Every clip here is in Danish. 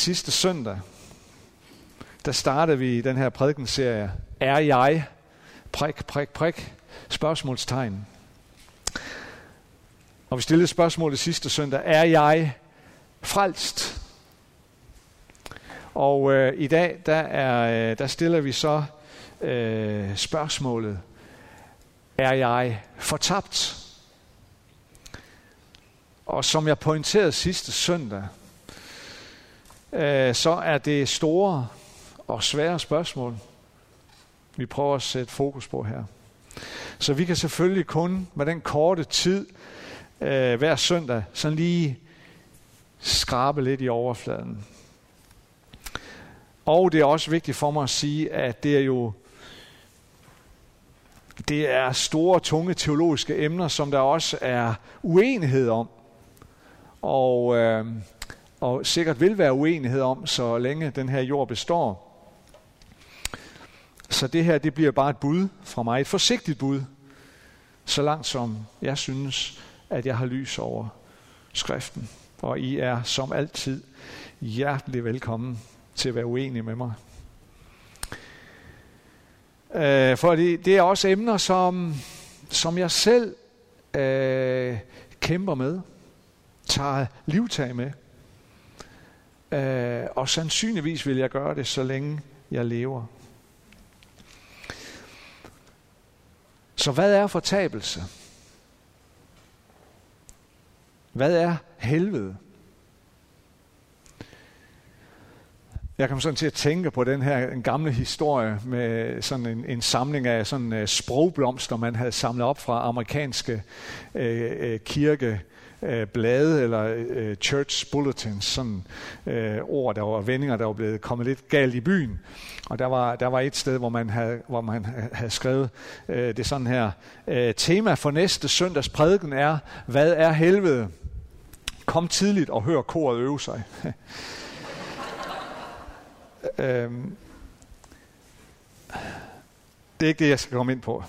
Sidste søndag, der startede vi den her prædikenserie, Er jeg? Prik, prik, prik. Spørgsmålstegn. Og vi stillede spørgsmålet sidste søndag, er jeg frelst? Og øh, i dag, der, er, øh, der stiller vi så øh, spørgsmålet, er jeg fortabt? Og som jeg pointerede sidste søndag, øh, så er det store og svære spørgsmål, vi prøver at sætte fokus på her. Så vi kan selvfølgelig kun med den korte tid øh, hver søndag sådan lige skrabe lidt i overfladen. Og det er også vigtigt for mig at sige, at det er jo det er store, tunge teologiske emner, som der også er uenighed om. Og, øh, og sikkert vil være uenighed om, så længe den her jord består. Så det her, det bliver bare et bud fra mig. Et forsigtigt bud. Så langt som jeg synes, at jeg har lys over skriften. Og I er som altid hjertelig velkommen til at være uenige med mig. Øh, for det, det er også emner, som, som jeg selv øh, kæmper med, tager livtag med. Øh, og sandsynligvis vil jeg gøre det, så længe jeg lever. Så hvad er fortabelse? Hvad er helvede? Jeg kom sådan til at tænke på den her en gamle historie med sådan en, en samling af sådan uh, sprogblomster, man havde samlet op fra amerikanske uh, uh, kirke uh, blade eller øh, church bulletins, sådan øh, ord, der var vendinger, der var blevet kommet lidt galt i byen. Og der var, der var et sted, hvor man havde, hvor man havde skrevet øh, det sådan her. Øh, tema for næste søndags prædiken er, hvad er helvede? Kom tidligt og hør koret øve sig. øhm, det er ikke det, jeg skal komme ind på.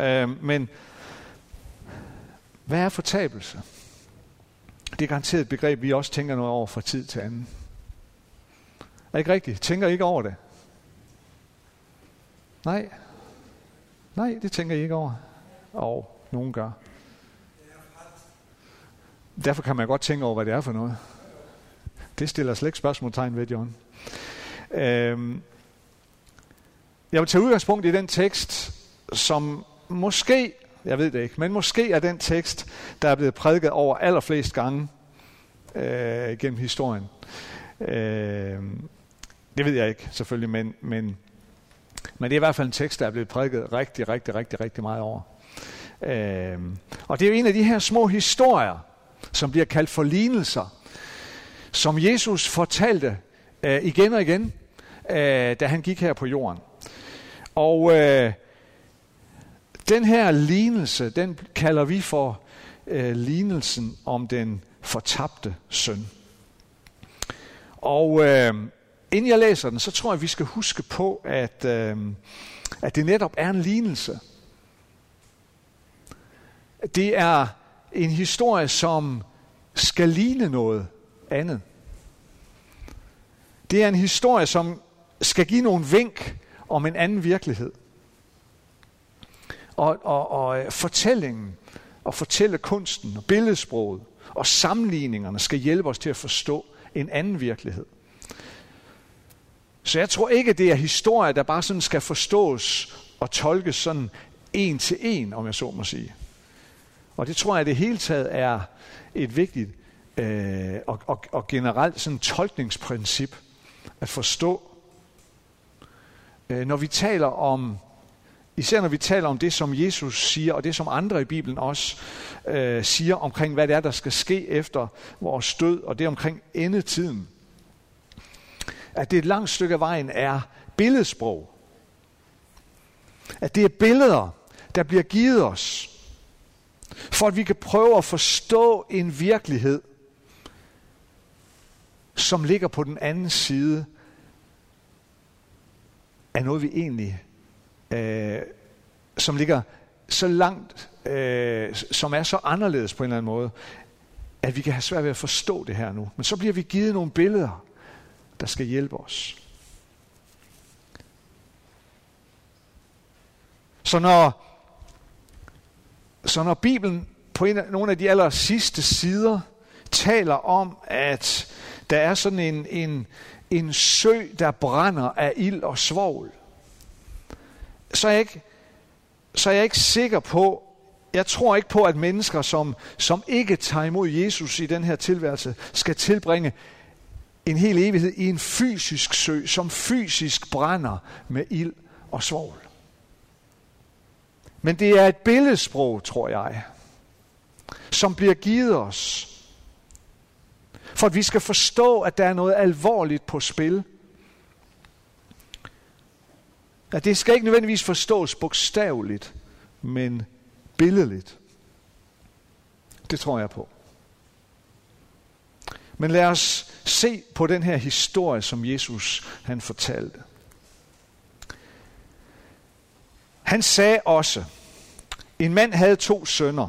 Øhm, men hvad er fortabelse? Det er garanteret et begreb, vi også tænker noget over fra tid til anden. Er ikke rigtigt? Tænker I ikke over det? Nej. Nej, det tænker I ikke over. Og nogen gør. Derfor kan man godt tænke over, hvad det er for noget. Det stiller slet ikke spørgsmålstegn ved, John. Øhm, jeg vil tage udgangspunkt i den tekst, som måske, jeg ved det ikke, men måske er den tekst, der er blevet prædiket over allerflest gange øh, gennem historien. Øh, det ved jeg ikke selvfølgelig, men, men, men det er i hvert fald en tekst, der er blevet prædiket rigtig, rigtig, rigtig, rigtig meget over. Øh, og det er jo en af de her små historier, som bliver kaldt for lignelser, som Jesus fortalte øh, igen og igen, øh, da han gik her på jorden. Og øh, den her lignelse, den kalder vi for øh, lignelsen om den fortabte søn. Og øh, inden jeg læser den, så tror jeg, vi skal huske på, at, øh, at det netop er en lignelse. Det er en historie, som skal ligne noget andet. Det er en historie, som skal give nogle vink om en anden virkelighed. Og, og, og øh, fortællingen og fortælle kunsten og billedsproget og sammenligningerne skal hjælpe os til at forstå en anden virkelighed. Så jeg tror ikke, det er historie, der bare sådan skal forstås og tolkes sådan en til en, om jeg så må sige. Og det tror jeg det hele taget er et vigtigt øh, og, og, og generelt sådan tolkningsprincip at forstå. Øh, når vi taler om, især når vi taler om det, som Jesus siger, og det, som andre i Bibelen også øh, siger omkring, hvad det er, der skal ske efter vores død, og det omkring endetiden, at det et langt stykke af vejen er billedsprog. At det er billeder, der bliver givet os, for at vi kan prøve at forstå en virkelighed, som ligger på den anden side af noget, vi egentlig, øh, som ligger så langt, øh, som er så anderledes på en eller anden måde, at vi kan have svært ved at forstå det her nu. Men så bliver vi givet nogle billeder, der skal hjælpe os. Så når, så når Bibelen på en nogle af de aller sidste sider taler om, at der er sådan en, en, en sø, der brænder af ild og svovl, så er jeg ikke, så er jeg ikke sikker på, jeg tror ikke på, at mennesker, som, som ikke tager imod Jesus i den her tilværelse, skal tilbringe en hel evighed i en fysisk sø, som fysisk brænder med ild og svovl. Men det er et billedsprog, tror jeg, som bliver givet os, for at vi skal forstå, at der er noget alvorligt på spil. At det skal ikke nødvendigvis forstås bogstaveligt, men billedligt. Det tror jeg på. Men lad os se på den her historie, som Jesus han fortalte. Han sagde også, en mand havde to sønner.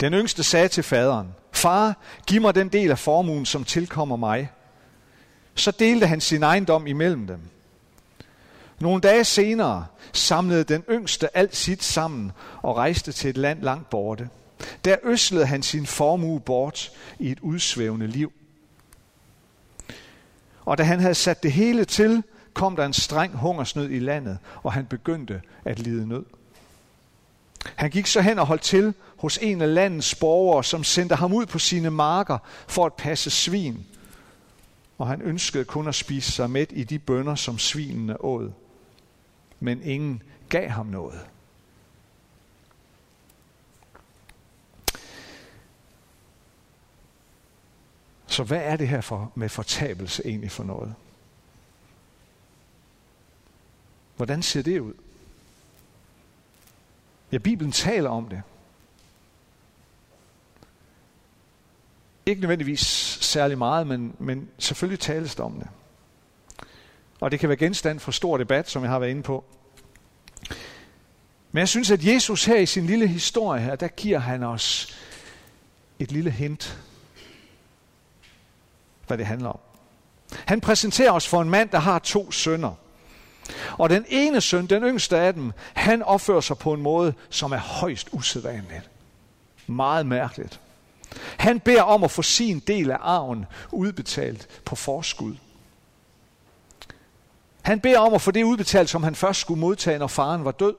Den yngste sagde til faderen, Far, giv mig den del af formuen, som tilkommer mig. Så delte han sin ejendom imellem dem. Nogle dage senere samlede den yngste alt sit sammen og rejste til et land langt borte. Der øslede han sin formue bort i et udsvævende liv. Og da han havde sat det hele til, kom der en streng hungersnød i landet, og han begyndte at lide nød. Han gik så hen og holdt til hos en af landets borgere, som sendte ham ud på sine marker for at passe svin. Og han ønskede kun at spise sig med i de bønder, som svinene åd. Men ingen gav ham noget. Så hvad er det her for, med fortabelse egentlig for noget? Hvordan ser det ud? Ja, Bibelen taler om det. Ikke nødvendigvis særlig meget, men, men selvfølgelig tales der om det. Og det kan være genstand for stor debat, som jeg har været inde på. Men jeg synes, at Jesus her i sin lille historie her, der giver han os et lille hint, hvad det handler om. Han præsenterer os for en mand, der har to sønner. Og den ene søn, den yngste af dem, han opfører sig på en måde, som er højst usædvanligt. Meget mærkeligt. Han beder om at få sin del af arven udbetalt på forskud. Han beder om at få det udbetalt, som han først skulle modtage, når faren var død.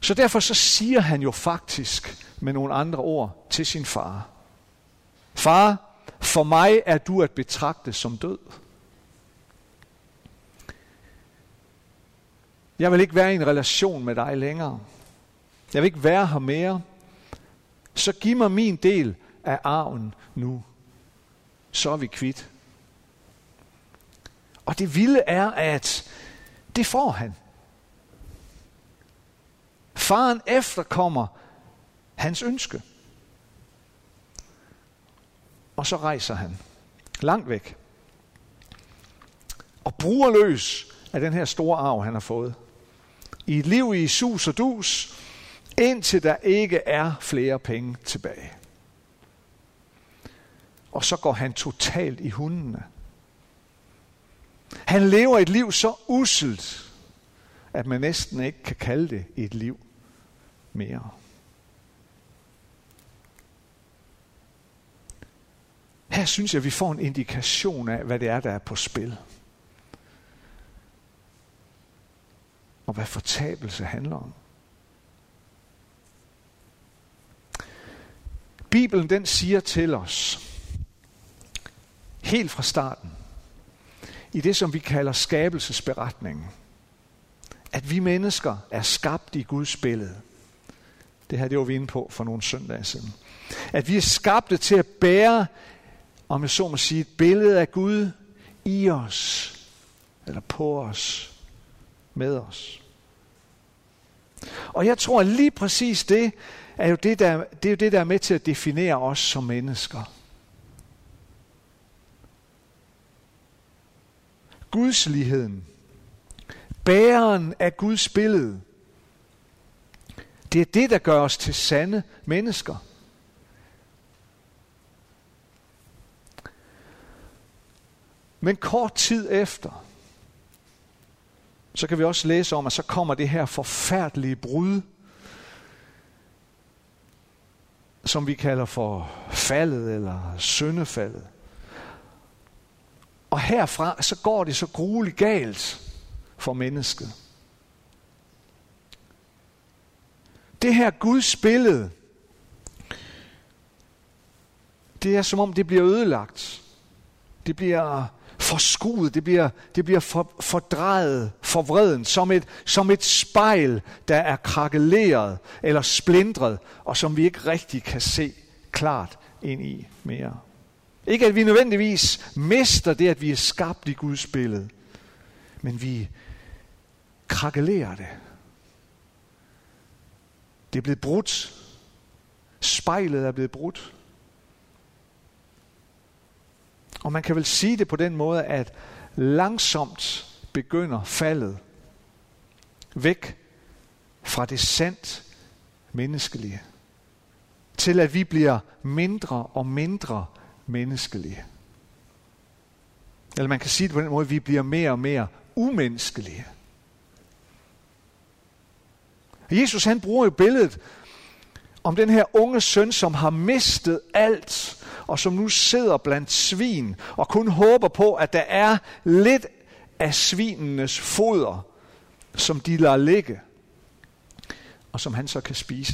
Så derfor så siger han jo faktisk med nogle andre ord til sin far. Far, for mig er du at betragte som død. Jeg vil ikke være i en relation med dig længere. Jeg vil ikke være her mere. Så giv mig min del af arven nu. Så er vi kvitt. Og det vilde er, at det får han. Faren efterkommer hans ønske. Og så rejser han langt væk. Og bruger løs af den her store arv, han har fået. I et liv i sus og dus, indtil der ikke er flere penge tilbage. Og så går han totalt i hundene. Han lever et liv så uselt, at man næsten ikke kan kalde det et liv mere. Her synes jeg, at vi får en indikation af, hvad det er, der er på spil. Og hvad fortabelse handler om. Bibelen den siger til os, helt fra starten, i det som vi kalder skabelsesberetningen, at vi mennesker er skabt i Guds billede. Det her det var vi inde på for nogle søndage siden. At vi er skabte til at bære, om jeg så må sige, et billede af Gud i os, eller på os, med os. Og jeg tror at lige præcis det er jo det, der, det er jo det, der er med til at definere os som mennesker. Gudsligheden. Bæren af Guds billede. Det er det, der gør os til sande mennesker. Men kort tid efter, så kan vi også læse om, at så kommer det her forfærdelige brud, som vi kalder for faldet eller syndefaldet. Og herfra så går det så grueligt galt for mennesket. Det her Guds billede, det er som om det bliver ødelagt. Det bliver forskudt, det bliver, det bliver for, fordrejet, forvreden, som et, som et spejl, der er krakeleret eller splindret, og som vi ikke rigtig kan se klart ind i mere. Ikke at vi nødvendigvis mister det, at vi er skabt i Guds billede, men vi krakelerer det. Det er blevet brudt. Spejlet er blevet brudt. Og man kan vel sige det på den måde, at langsomt begynder faldet væk fra det sandt menneskelige, til at vi bliver mindre og mindre menneskelige. Eller man kan sige det på den måde, at vi bliver mere og mere umenneskelige. Jesus han bruger jo billedet om den her unge søn, som har mistet alt, og som nu sidder blandt svin, og kun håber på, at der er lidt af svinenes foder, som de lader ligge, og som han så kan spise.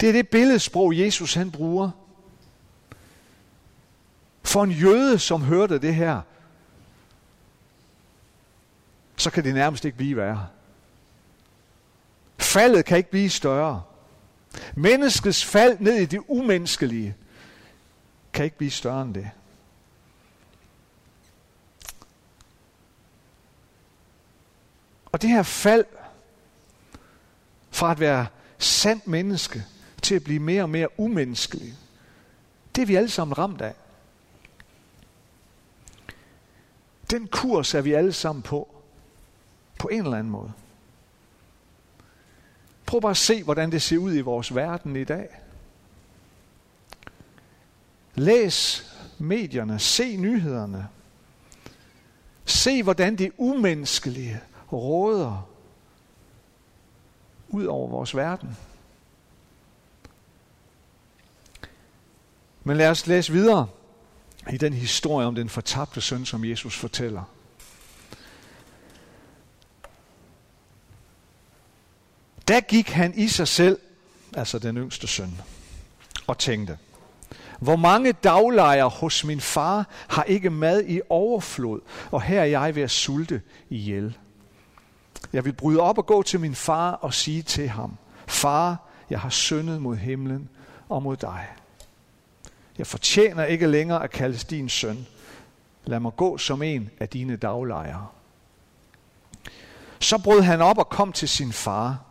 Det er det billedsprog, Jesus han bruger. For en jøde, som hørte det her, så kan det nærmest ikke blive værre. Faldet kan ikke blive større. Menneskets fald ned i det umenneskelige kan ikke blive større end det. Og det her fald fra at være sandt menneske til at blive mere og mere umenneskelig, det er vi alle sammen ramt af. Den kurs er vi alle sammen på, på en eller anden måde. Prøv bare at se, hvordan det ser ud i vores verden i dag. Læs medierne, se nyhederne. Se, hvordan det umenneskelige råder ud over vores verden. Men lad os læse videre i den historie om den fortabte søn, som Jesus fortæller. Da gik han i sig selv, altså den yngste søn, og tænkte, hvor mange daglejere hos min far har ikke mad i overflod, og her er jeg ved at sulte ihjel. Jeg vil bryde op og gå til min far og sige til ham, Far, jeg har syndet mod himlen og mod dig. Jeg fortjener ikke længere at kaldes din søn. Lad mig gå som en af dine daglejere. Så brød han op og kom til sin far.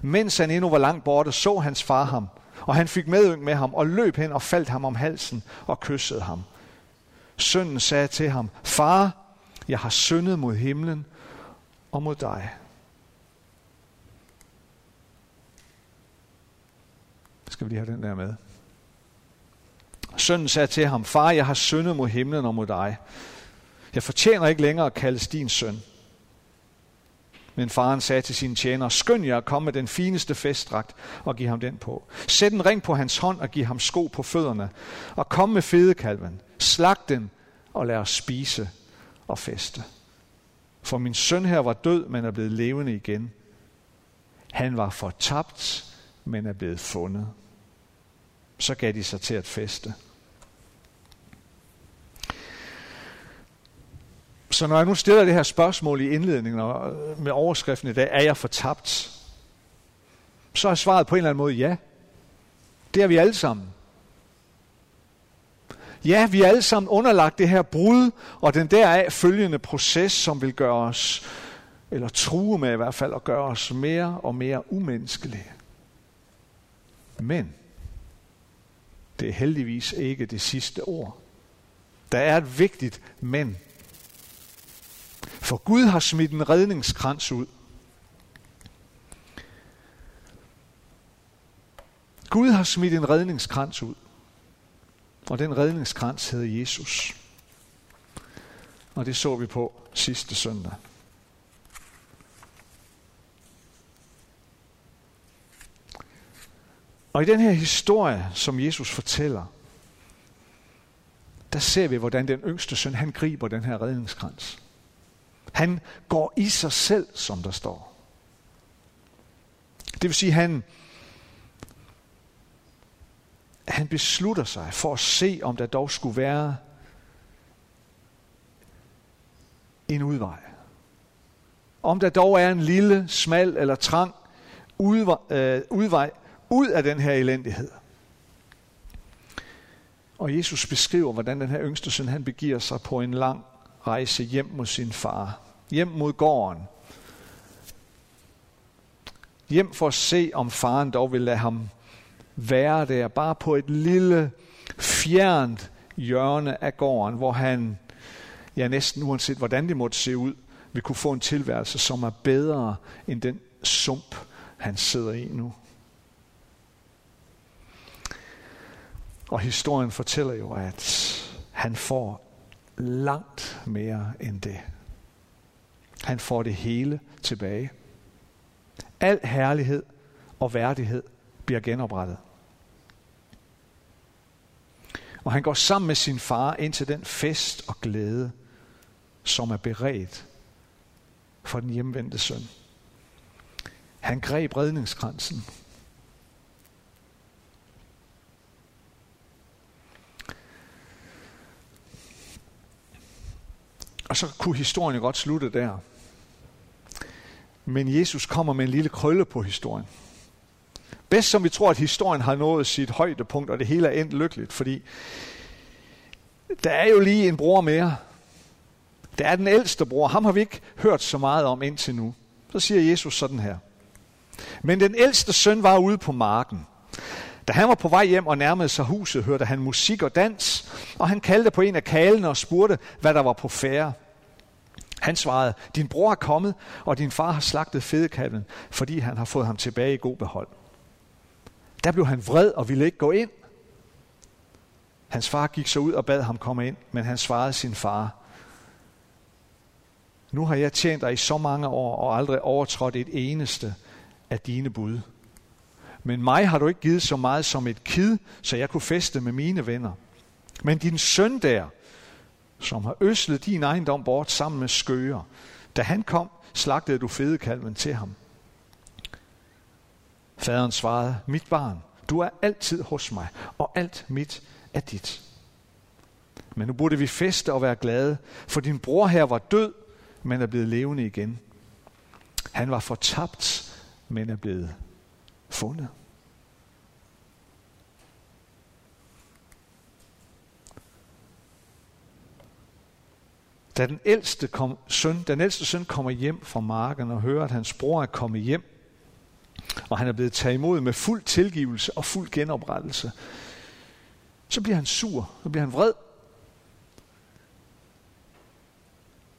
Mens han endnu var langt borte, så hans far ham, og han fik medynk med ham og løb hen og faldt ham om halsen og kyssede ham. Sønnen sagde til ham, Far, jeg har syndet mod himlen og mod dig. Skal vi lige have den der med? Sønnen sagde til ham, Far, jeg har syndet mod himlen og mod dig. Jeg fortjener ikke længere at kaldes din søn. Men faren sagde til sine tjenere, skynd jer at komme med den fineste festdragt og giv ham den på. Sæt en ring på hans hånd og giv ham sko på fødderne. Og kom med fedekalven, slag den og lad os spise og feste. For min søn her var død, men er blevet levende igen. Han var fortabt, men er blevet fundet. Så gav de sig til at feste. Så når jeg nu stiller det her spørgsmål i indledningen og øh, med overskriften i dag, er jeg fortabt? Så er svaret på en eller anden måde ja. Det er vi alle sammen. Ja, vi er alle sammen underlagt det her brud, og den deraf følgende proces, som vil gøre os, eller true med i hvert fald, at gøre os mere og mere umenneskelige. Men det er heldigvis ikke det sidste ord. Der er et vigtigt men. For Gud har smidt en redningskrans ud. Gud har smidt en redningskrans ud. Og den redningskrans hedder Jesus. Og det så vi på sidste søndag. Og i den her historie, som Jesus fortæller, der ser vi, hvordan den yngste søn, han griber den her redningskrans. Han går i sig selv, som der står. Det vil sige, han, han beslutter sig for at se, om der dog skulle være en udvej. Om der dog er en lille, smal eller trang udvej, øh, udvej ud af den her elendighed. Og Jesus beskriver, hvordan den her yngste søn, han begiver sig på en lang rejse hjem mod sin far. Hjem mod gården. Hjem for at se, om faren dog vil lade ham være der, bare på et lille, fjernt hjørne af gården, hvor han, ja næsten uanset hvordan det måtte se ud, vil kunne få en tilværelse, som er bedre end den sump, han sidder i nu. Og historien fortæller jo, at han får langt mere end det. Han får det hele tilbage. Al herlighed og værdighed bliver genoprettet. Og han går sammen med sin far ind til den fest og glæde, som er beredt for den hjemvendte søn. Han greb redningskransen. Og så kunne historien jo godt slutte der. Men Jesus kommer med en lille krølle på historien. Bedst som vi tror, at historien har nået sit højdepunkt, og det hele er endt lykkeligt, fordi der er jo lige en bror mere. Der er den ældste bror. Ham har vi ikke hørt så meget om indtil nu. Så siger Jesus sådan her. Men den ældste søn var ude på marken. Da han var på vej hjem og nærmede sig huset, hørte han musik og dans, og han kaldte på en af kalene og spurgte, hvad der var på færre. Han svarede, din bror er kommet, og din far har slagtet fedekalven, fordi han har fået ham tilbage i god behold. Der blev han vred og ville ikke gå ind. Hans far gik så ud og bad ham komme ind, men han svarede sin far, nu har jeg tjent dig i så mange år og aldrig overtrådt et eneste af dine bud. Men mig har du ikke givet så meget som et kid, så jeg kunne feste med mine venner. Men din søn der, som har øslet din ejendom bort sammen med skøger, da han kom, slagtede du fedekalven til ham. Faderen svarede, mit barn, du er altid hos mig, og alt mit er dit. Men nu burde vi feste og være glade, for din bror her var død, men er blevet levende igen. Han var fortabt, men er blevet fundet. Da den ældste, kom, søn, den ældste søn kommer hjem fra marken og hører, at hans bror er kommet hjem, og han er blevet taget imod med fuld tilgivelse og fuld genoprettelse, så bliver han sur, så bliver han vred.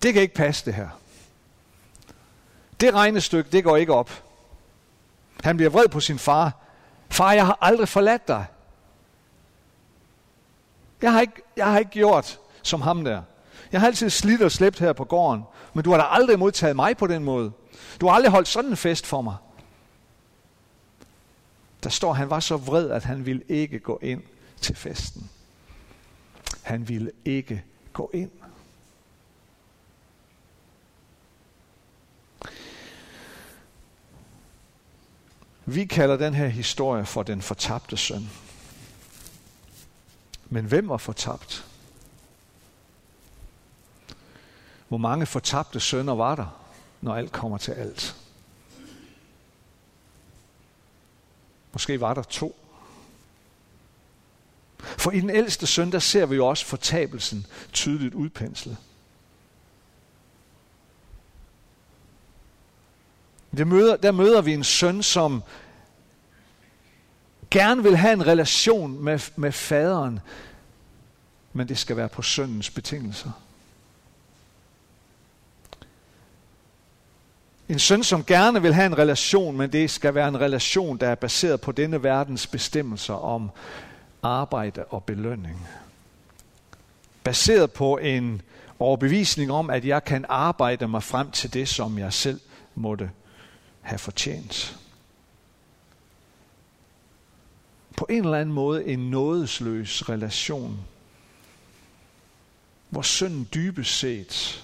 Det kan ikke passe det her. Det regnestykke, det går ikke op. Han bliver vred på sin far. Far, jeg har aldrig forladt dig. Jeg har ikke, jeg har ikke gjort som ham der. Jeg har altid slidt og slæbt her på gården, men du har da aldrig modtaget mig på den måde. Du har aldrig holdt sådan en fest for mig. Der står, at han var så vred, at han ville ikke gå ind til festen. Han ville ikke gå ind. Vi kalder den her historie for den fortabte søn. Men hvem var fortabt? Hvor mange fortabte sønner var der, når alt kommer til alt? Måske var der to. For i den ældste søn, der ser vi jo også fortabelsen tydeligt udpenslet. Der møder, der møder vi en søn, som gerne vil have en relation med, med faderen, men det skal være på søndens betingelser. En søn, som gerne vil have en relation, men det skal være en relation, der er baseret på denne verdens bestemmelser om arbejde og belønning. Baseret på en overbevisning om, at jeg kan arbejde mig frem til det, som jeg selv måtte have fortjent. På en eller anden måde en nådesløs relation, hvor synden dybest set,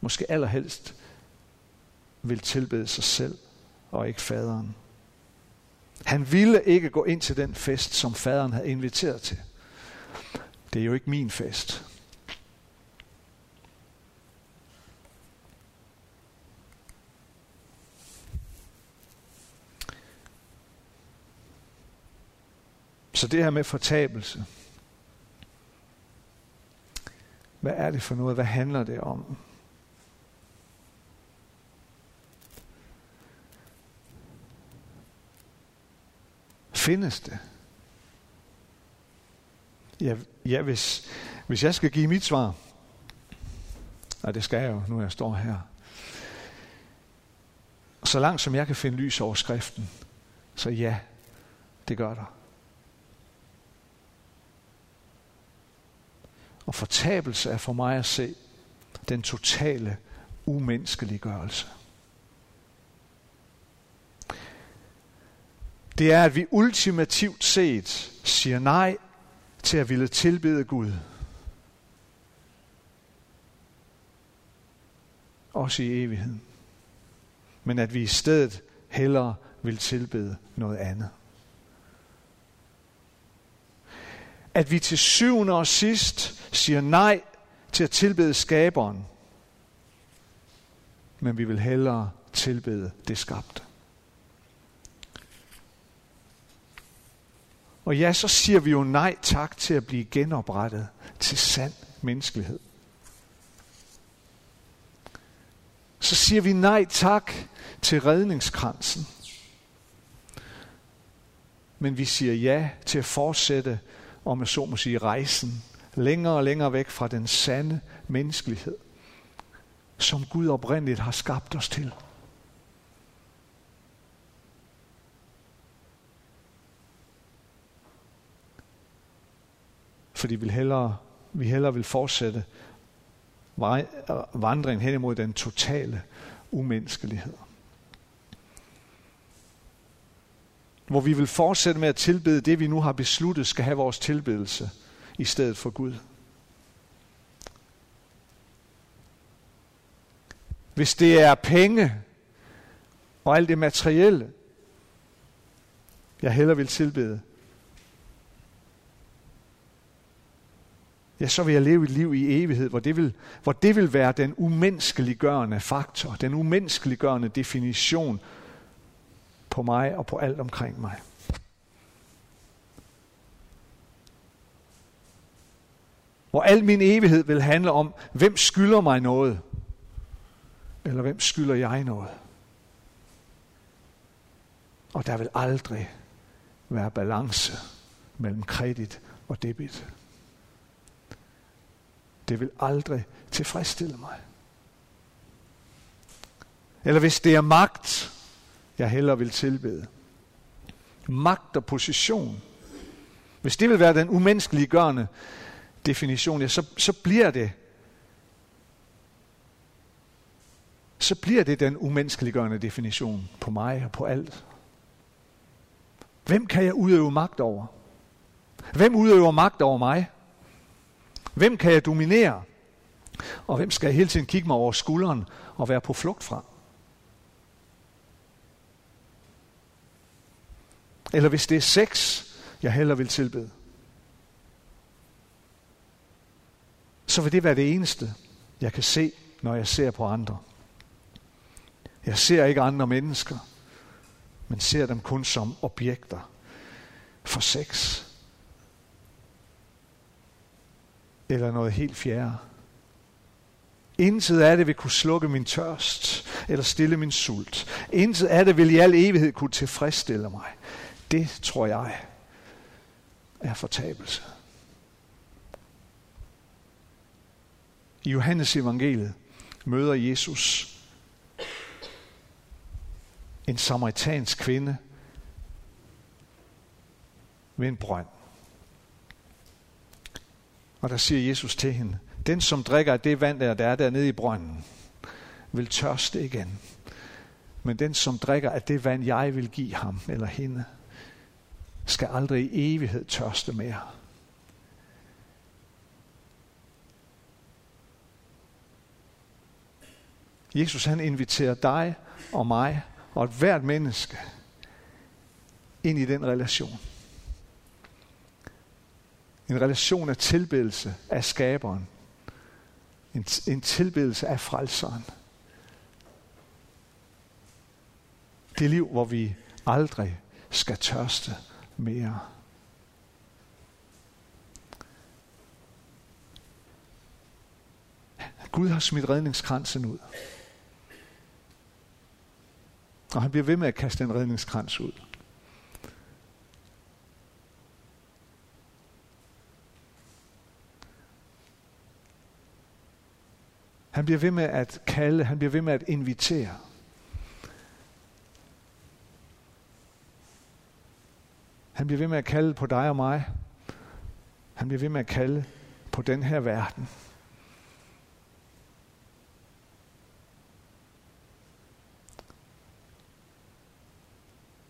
måske allerhelst, vil tilbede sig selv og ikke faderen. Han ville ikke gå ind til den fest, som faderen havde inviteret til. Det er jo ikke min fest. Så det her med fortabelse. Hvad er det for noget? Hvad handler det om? Findes det? Ja, ja hvis, hvis jeg skal give mit svar, og det skal jeg jo, nu jeg står her, så langt som jeg kan finde lys over skriften, så ja, det gør der. Og fortabelse er for mig at se den totale umenneskeliggørelse. Det er, at vi ultimativt set siger nej til at ville tilbede Gud. Også i evigheden. Men at vi i stedet hellere vil tilbede noget andet. At vi til syvende og sidst siger nej til at tilbede skaberen, men vi vil hellere tilbede det skabte. Og ja, så siger vi jo nej tak til at blive genoprettet til sand menneskelighed. Så siger vi nej tak til redningskransen. Men vi siger ja til at fortsætte, om jeg så må sige, rejsen længere og længere væk fra den sande menneskelighed, som Gud oprindeligt har skabt os til. fordi vi hellere, vi hellere vil fortsætte vandringen hen imod den totale umenneskelighed. Hvor vi vil fortsætte med at tilbede det, vi nu har besluttet skal have vores tilbedelse, i stedet for Gud. Hvis det er penge og alt det materielle, jeg heller vil tilbede, ja, så vil jeg leve et liv i evighed, hvor det vil, hvor det vil være den umenneskeliggørende faktor, den umenneskeliggørende definition på mig og på alt omkring mig. Hvor al min evighed vil handle om, hvem skylder mig noget, eller hvem skylder jeg noget. Og der vil aldrig være balance mellem kredit og debit. Det vil aldrig tilfredsstille mig. Eller hvis det er magt, jeg hellere vil tilbede. Magt og position. Hvis det vil være den umenneskeliggørende definition, ja, så, så bliver det så bliver det den umenneskeliggørende definition på mig og på alt. Hvem kan jeg udøve magt over? Hvem udøver magt over mig? Hvem kan jeg dominere? Og hvem skal jeg hele tiden kigge mig over skulderen og være på flugt fra? Eller hvis det er sex, jeg heller vil tilbede. Så vil det være det eneste, jeg kan se, når jeg ser på andre. Jeg ser ikke andre mennesker, men ser dem kun som objekter for sex eller noget helt fjerde. Intet af det vil kunne slukke min tørst eller stille min sult. Intet af det vil i al evighed kunne tilfredsstille mig. Det tror jeg er fortabelse. I Johannes evangeliet møder Jesus en samaritansk kvinde, ved en brønd. Og der siger Jesus til hende, den som drikker af det vand, der, der er dernede i brønden, vil tørste igen. Men den som drikker af det vand, jeg vil give ham eller hende, skal aldrig i evighed tørste mere. Jesus han inviterer dig og mig og et hvert menneske ind i den relation. En relation af tilbedelse af skaberen. En, en tilbedelse af frelseren. Det liv, hvor vi aldrig skal tørste mere. Gud har smidt redningskransen ud. Og han bliver ved med at kaste en redningskrans ud. Han bliver ved med at kalde, han bliver ved med at invitere. Han bliver ved med at kalde på dig og mig. Han bliver ved med at kalde på den her verden.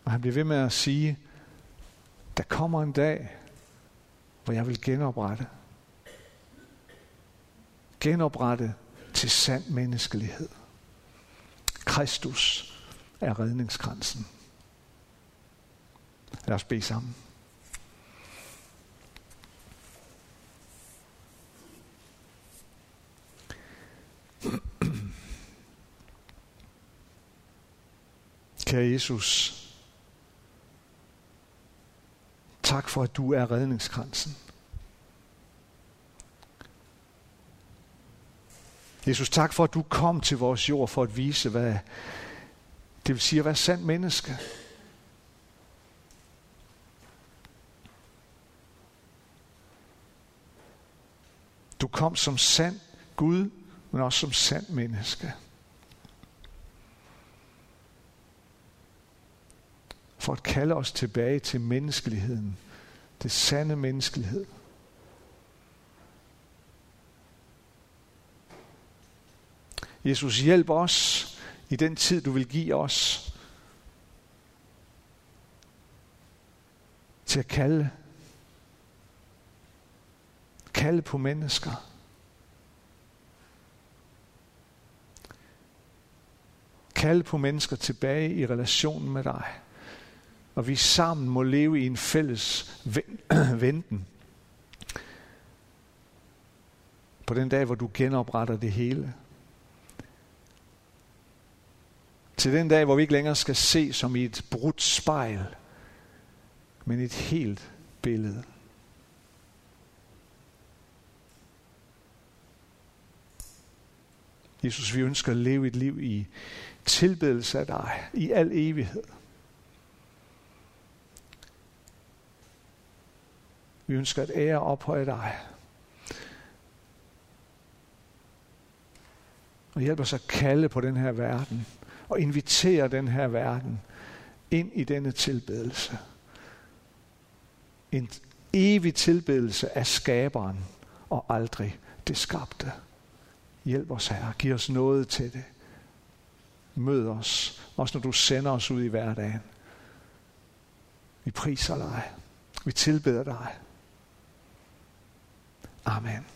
Og han bliver ved med at sige, der kommer en dag, hvor jeg vil genoprette. Genoprette til sand menneskelighed. Kristus er redningskransen. Lad os bede sammen. Kære Jesus, tak for, at du er redningskransen. Jesus, tak for, at du kom til vores jord for at vise, hvad det vil sige at være sand menneske. Du kom som sand Gud, men også som sand menneske. For at kalde os tilbage til menneskeligheden. Det sande menneskelighed. Jesus, hjælp os i den tid, du vil give os til at kalde kalde på mennesker. Kalde på mennesker tilbage i relationen med dig. Og vi sammen må leve i en fælles venten. På den dag, hvor du genopretter det hele. Til den dag, hvor vi ikke længere skal se som i et brudt spejl, men et helt billede. Jesus, vi ønsker at leve et liv i tilbedelse af dig, i al evighed. Vi ønsker at ære og ophøje dig. Og hjælp os at kalde på den her verden, og invitere den her verden ind i denne tilbedelse. En evig tilbedelse af skaberen, og aldrig det skabte. Hjælp os, Herre. Giv os noget til det. Mød os, også når du sender os ud i hverdagen. Vi priser dig. Vi tilbeder dig. Amen.